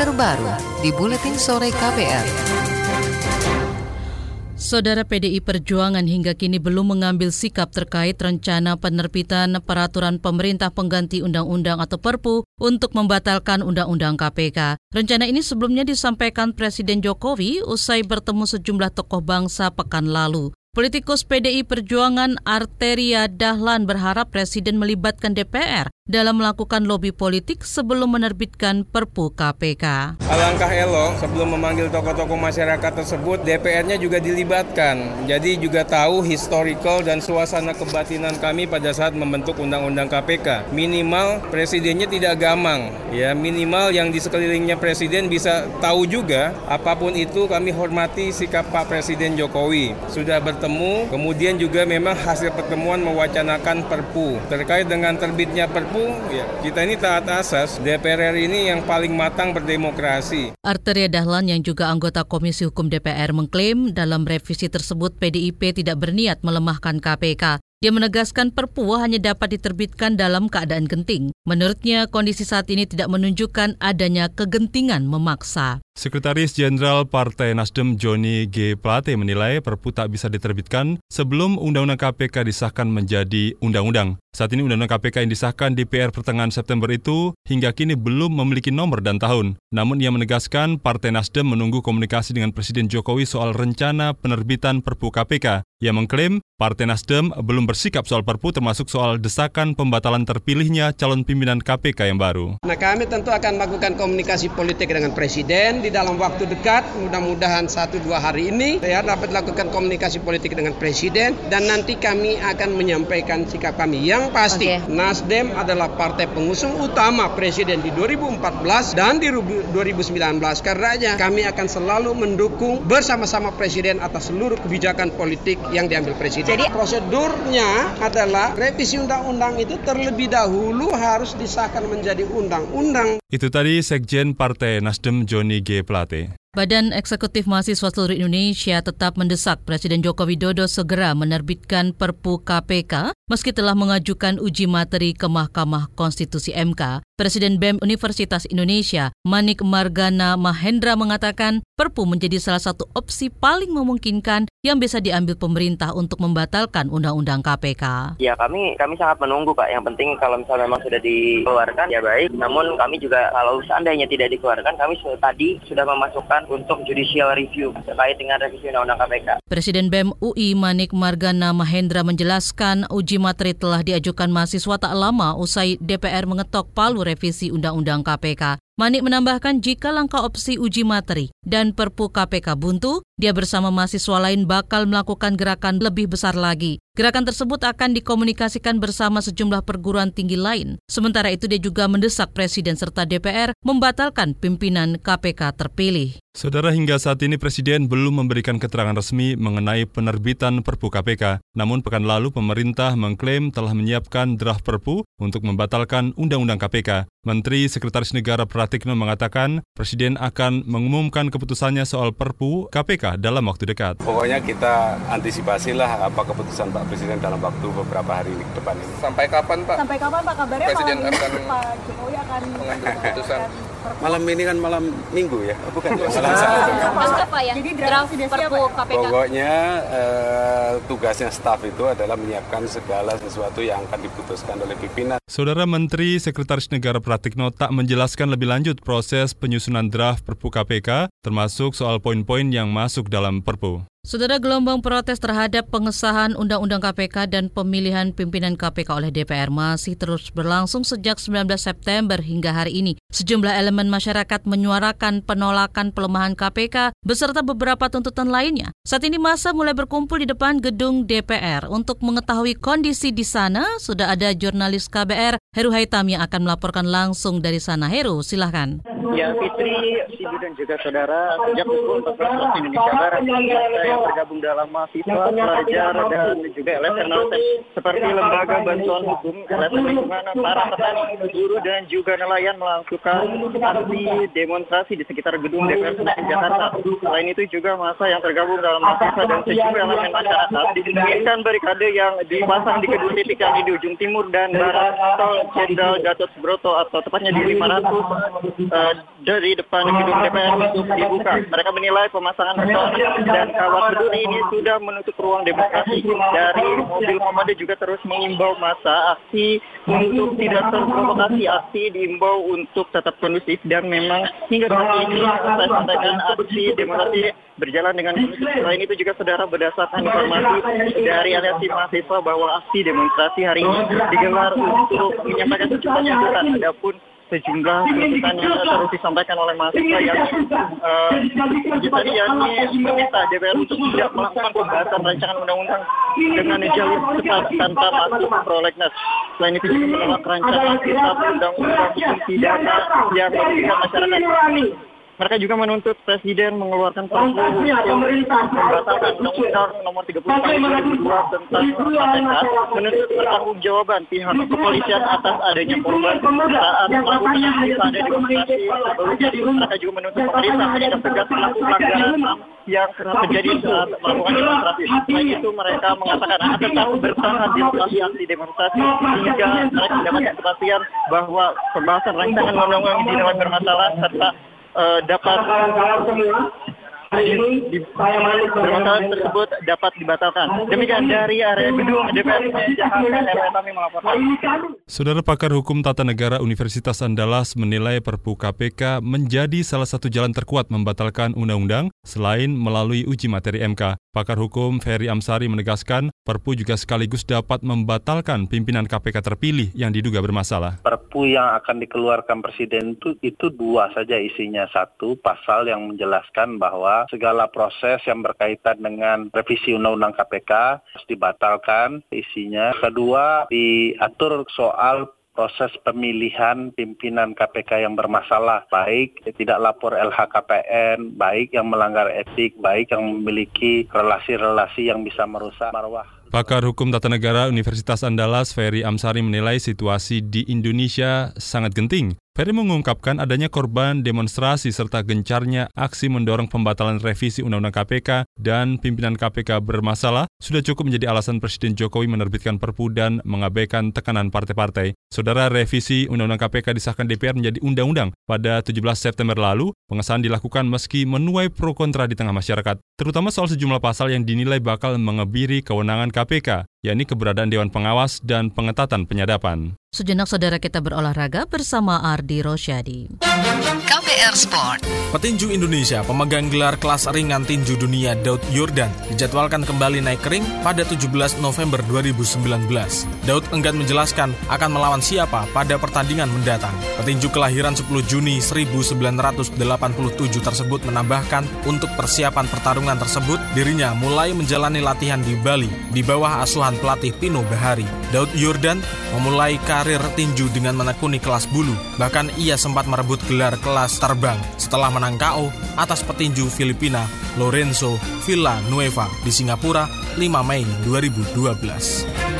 terbaru di Buletin Sore KPR. Saudara PDI Perjuangan hingga kini belum mengambil sikap terkait rencana penerbitan peraturan pemerintah pengganti undang-undang atau Perpu untuk membatalkan undang-undang KPK. Rencana ini sebelumnya disampaikan Presiden Jokowi usai bertemu sejumlah tokoh bangsa pekan lalu. Politikus PDI Perjuangan Arteria Dahlan berharap Presiden melibatkan DPR dalam melakukan lobi politik sebelum menerbitkan Perpu KPK. Alangkah elok sebelum memanggil tokoh-tokoh masyarakat tersebut, DPR-nya juga dilibatkan. Jadi juga tahu historical dan suasana kebatinan kami pada saat membentuk Undang-Undang KPK. Minimal presidennya tidak gamang, ya minimal yang di sekelilingnya presiden bisa tahu juga apa pun itu kami hormati sikap Pak Presiden Jokowi. Sudah bertemu, kemudian juga memang hasil pertemuan mewacanakan Perpu terkait dengan terbitnya Perpu ya kita ini taat asas DPR RI ini yang paling matang berdemokrasi. Arteria Dahlan yang juga anggota Komisi Hukum DPR mengklaim dalam revisi tersebut PDIP tidak berniat melemahkan KPK. Dia menegaskan Perpu hanya dapat diterbitkan dalam keadaan genting. Menurutnya, kondisi saat ini tidak menunjukkan adanya kegentingan memaksa. Sekretaris Jenderal Partai Nasdem Joni G. Plate menilai Perpu tak bisa diterbitkan sebelum Undang-Undang KPK disahkan menjadi undang-undang. Saat ini Undang-Undang KPK yang disahkan DPR pertengahan September itu hingga kini belum memiliki nomor dan tahun. Namun ia menegaskan Partai Nasdem menunggu komunikasi dengan Presiden Jokowi soal rencana penerbitan Perpu KPK. Ia mengklaim Partai Nasdem belum bersikap soal Perpu termasuk soal desakan pembatalan terpilihnya calon pimpinan KPK yang baru. Nah kami tentu akan melakukan komunikasi politik dengan Presiden di dalam waktu dekat, mudah-mudahan satu dua hari ini ya dapat lakukan komunikasi politik dengan Presiden dan nanti kami akan menyampaikan sikap kami. Yang pasti okay. Nasdem adalah partai pengusung utama Presiden di 2014 dan di 2019 karenanya kami akan selalu mendukung bersama-sama Presiden atas seluruh kebijakan politik yang diambil Presiden. Jadi prosedurnya adalah revisi undang-undang itu terlebih dahulu harus disahkan menjadi undang-undang. Itu tadi Sekjen Partai Nasdem Joni G. Plate. Badan Eksekutif Mahasiswa Seluruh Indonesia tetap mendesak Presiden Joko Widodo segera menerbitkan Perpu KPK meski telah mengajukan uji materi ke Mahkamah Konstitusi MK. Presiden BEM Universitas Indonesia, Manik Margana Mahendra mengatakan Perpu menjadi salah satu opsi paling memungkinkan yang bisa diambil pemerintah untuk membatalkan Undang-Undang KPK. Ya kami kami sangat menunggu Pak. Yang penting kalau misalnya memang sudah dikeluarkan ya baik. Namun kami juga kalau seandainya tidak dikeluarkan kami tadi sudah memasukkan untuk judicial review terkait dengan revisi Undang-Undang KPK. Presiden BEM UI Manik Margana Mahendra menjelaskan uji materi telah diajukan mahasiswa tak lama usai DPR mengetok palu revisi Undang-Undang KPK. Manik menambahkan jika langkah opsi uji materi dan Perpu KPK buntu, dia bersama mahasiswa lain bakal melakukan gerakan lebih besar lagi. Gerakan tersebut akan dikomunikasikan bersama sejumlah perguruan tinggi lain. Sementara itu dia juga mendesak Presiden serta DPR membatalkan pimpinan KPK terpilih. Saudara hingga saat ini Presiden belum memberikan keterangan resmi mengenai penerbitan Perpu KPK. Namun pekan lalu pemerintah mengklaim telah menyiapkan draft Perpu untuk membatalkan Undang-Undang KPK. Menteri Sekretaris Negara Pratikno mengatakan Presiden akan mengumumkan keputusannya soal Perpu KPK dalam waktu dekat. Pokoknya kita antisipasilah apa keputusan Pak Presiden dalam waktu beberapa hari ke depan ini. Sampai kapan Pak? Sampai kapan Pak kabarnya Presiden akan Pak Jokowi akan mengambil keputusan? Malam ini kan malam minggu ya, oh, bukan malam Sabtu. apa ya? Jadi draft Perpu KPK. Pokoknya eh, tugasnya staf itu adalah menyiapkan segala sesuatu yang akan diputuskan oleh pimpinan. Saudara Menteri Sekretaris Negara Pratikno tak menjelaskan lebih lanjut proses penyusunan draft Perpu KPK, termasuk soal poin-poin yang masuk dalam Perpu. Saudara gelombang protes terhadap pengesahan Undang-Undang KPK dan pemilihan pimpinan KPK oleh DPR masih terus berlangsung sejak 19 September hingga hari ini. Sejumlah elemen masyarakat menyuarakan penolakan pelemahan KPK beserta beberapa tuntutan lainnya. Saat ini masa mulai berkumpul di depan gedung DPR untuk mengetahui kondisi di sana. Sudah ada jurnalis KBR Heru Haitam yang akan melaporkan langsung dari sana. Heru, silahkan. Ya, Fitri, Ibu dan juga saudara, sejak pukul 14 waktu Indonesia Barat, saya bergabung dalam mahasiswa, pelajar, dan juga LSM seperti lembaga bantuan hukum, LSM di mana para petani, buruh, dan juga nelayan melakukan aksi demonstrasi di sekitar gedung DPR Senayan Jakarta. Selain itu juga masa yang tergabung dalam mahasiswa dan sejumlah elemen masyarakat menginginkan barikade yang dipasang di kedua titik yang di ujung timur dan barat tol Jenderal Gatot Subroto atau tepatnya di 500 uh, dari depan gedung DPR untuk dibuka. Mereka menilai pemasangan beton dan kawat berduri ini sudah menutup ruang demonstrasi. Dari mobil Muhammadiyah juga terus mengimbau masa aksi untuk tidak terprovokasi. Aksi diimbau untuk tetap kondusif dan memang hingga saat ini saya sampaikan aksi demonstrasi berjalan dengan kondusif. Selain itu juga saudara berdasarkan informasi dari aliansi mahasiswa bahwa aksi demonstrasi hari ini digelar untuk menyampaikan sejumlah tuntutan. Adapun sejumlah tuntutan yang terus disampaikan oleh mahasiswa yang uh, tadi yakni meminta DPR untuk tidak melakukan pembahasan rancangan undang-undang dengan jalur cepat tanpa masuk prolegnas. Selain itu juga menolak rancangan kitab undang-undang hukum pidana yang merugikan masyarakat. Mereka juga menuntut Presiden mengeluarkan perpu membatalkan Undang-Undang Nomor 30 Tahun 2002 tentang KPK, menuntut pertanggungjawaban pihak kepolisian atas adanya korban saat melakukan pada demonstrasi sebelumnya. Mereka juga menuntut pemerintah menindak tegas pelaku pelanggaran yang terjadi saat melakukan demonstrasi. Selain itu mereka mengatakan akan tetap bertahan di lokasi aksi demonstrasi hingga mereka mendapatkan kepastian bahwa pembahasan rancangan undang-undang dinilai bermasalah serta uh, dapat permasalahan tersebut dapat dibatalkan. Demikian dari area gedung DPR kami melaporkan. Saudara pakar hukum tata negara Universitas Andalas menilai Perpu KPK menjadi salah satu jalan terkuat membatalkan undang-undang selain melalui uji materi MK. Pakar hukum Ferry Amsari menegaskan Perpu juga sekaligus dapat membatalkan pimpinan KPK terpilih yang diduga bermasalah. Perpu yang akan dikeluarkan Presiden itu, itu dua saja isinya. Satu, pasal yang menjelaskan bahwa segala proses yang berkaitan dengan revisi Undang-Undang KPK harus dibatalkan isinya. Kedua, diatur soal proses pemilihan pimpinan KPK yang bermasalah, baik tidak lapor LHKPN, baik yang melanggar etik, baik yang memiliki relasi-relasi yang bisa merusak marwah. Pakar Hukum Tata Negara Universitas Andalas Ferry Amsari menilai situasi di Indonesia sangat genting Ferry mengungkapkan adanya korban demonstrasi serta gencarnya aksi mendorong pembatalan revisi Undang-Undang KPK dan pimpinan KPK bermasalah sudah cukup menjadi alasan Presiden Jokowi menerbitkan Perpu dan mengabaikan tekanan partai-partai. Saudara revisi Undang-Undang KPK disahkan DPR menjadi undang-undang pada 17 September lalu. Pengesahan dilakukan meski menuai pro kontra di tengah masyarakat, terutama soal sejumlah pasal yang dinilai bakal mengebiri kewenangan KPK yakni keberadaan Dewan Pengawas dan pengetatan penyadapan. Sejenak saudara kita berolahraga bersama Ardi Rosyadi. KPR Sport. Petinju Indonesia pemegang gelar kelas ringan tinju dunia Daud Yordan dijadwalkan kembali naik ring pada 17 November 2019. Daud enggan menjelaskan akan melawan siapa pada pertandingan mendatang. Petinju kelahiran 10 Juni 1987 tersebut menambahkan untuk persiapan pertarungan tersebut dirinya mulai menjalani latihan di Bali di bawah asuhan pelatih Pino Bahari. Daud Yordan memulai karir tinju dengan menekuni kelas bulu. Bahkan ia sempat merebut gelar kelas terbang setelah menang KO atas petinju Filipina Lorenzo Villanueva di Singapura 5 Mei 2012.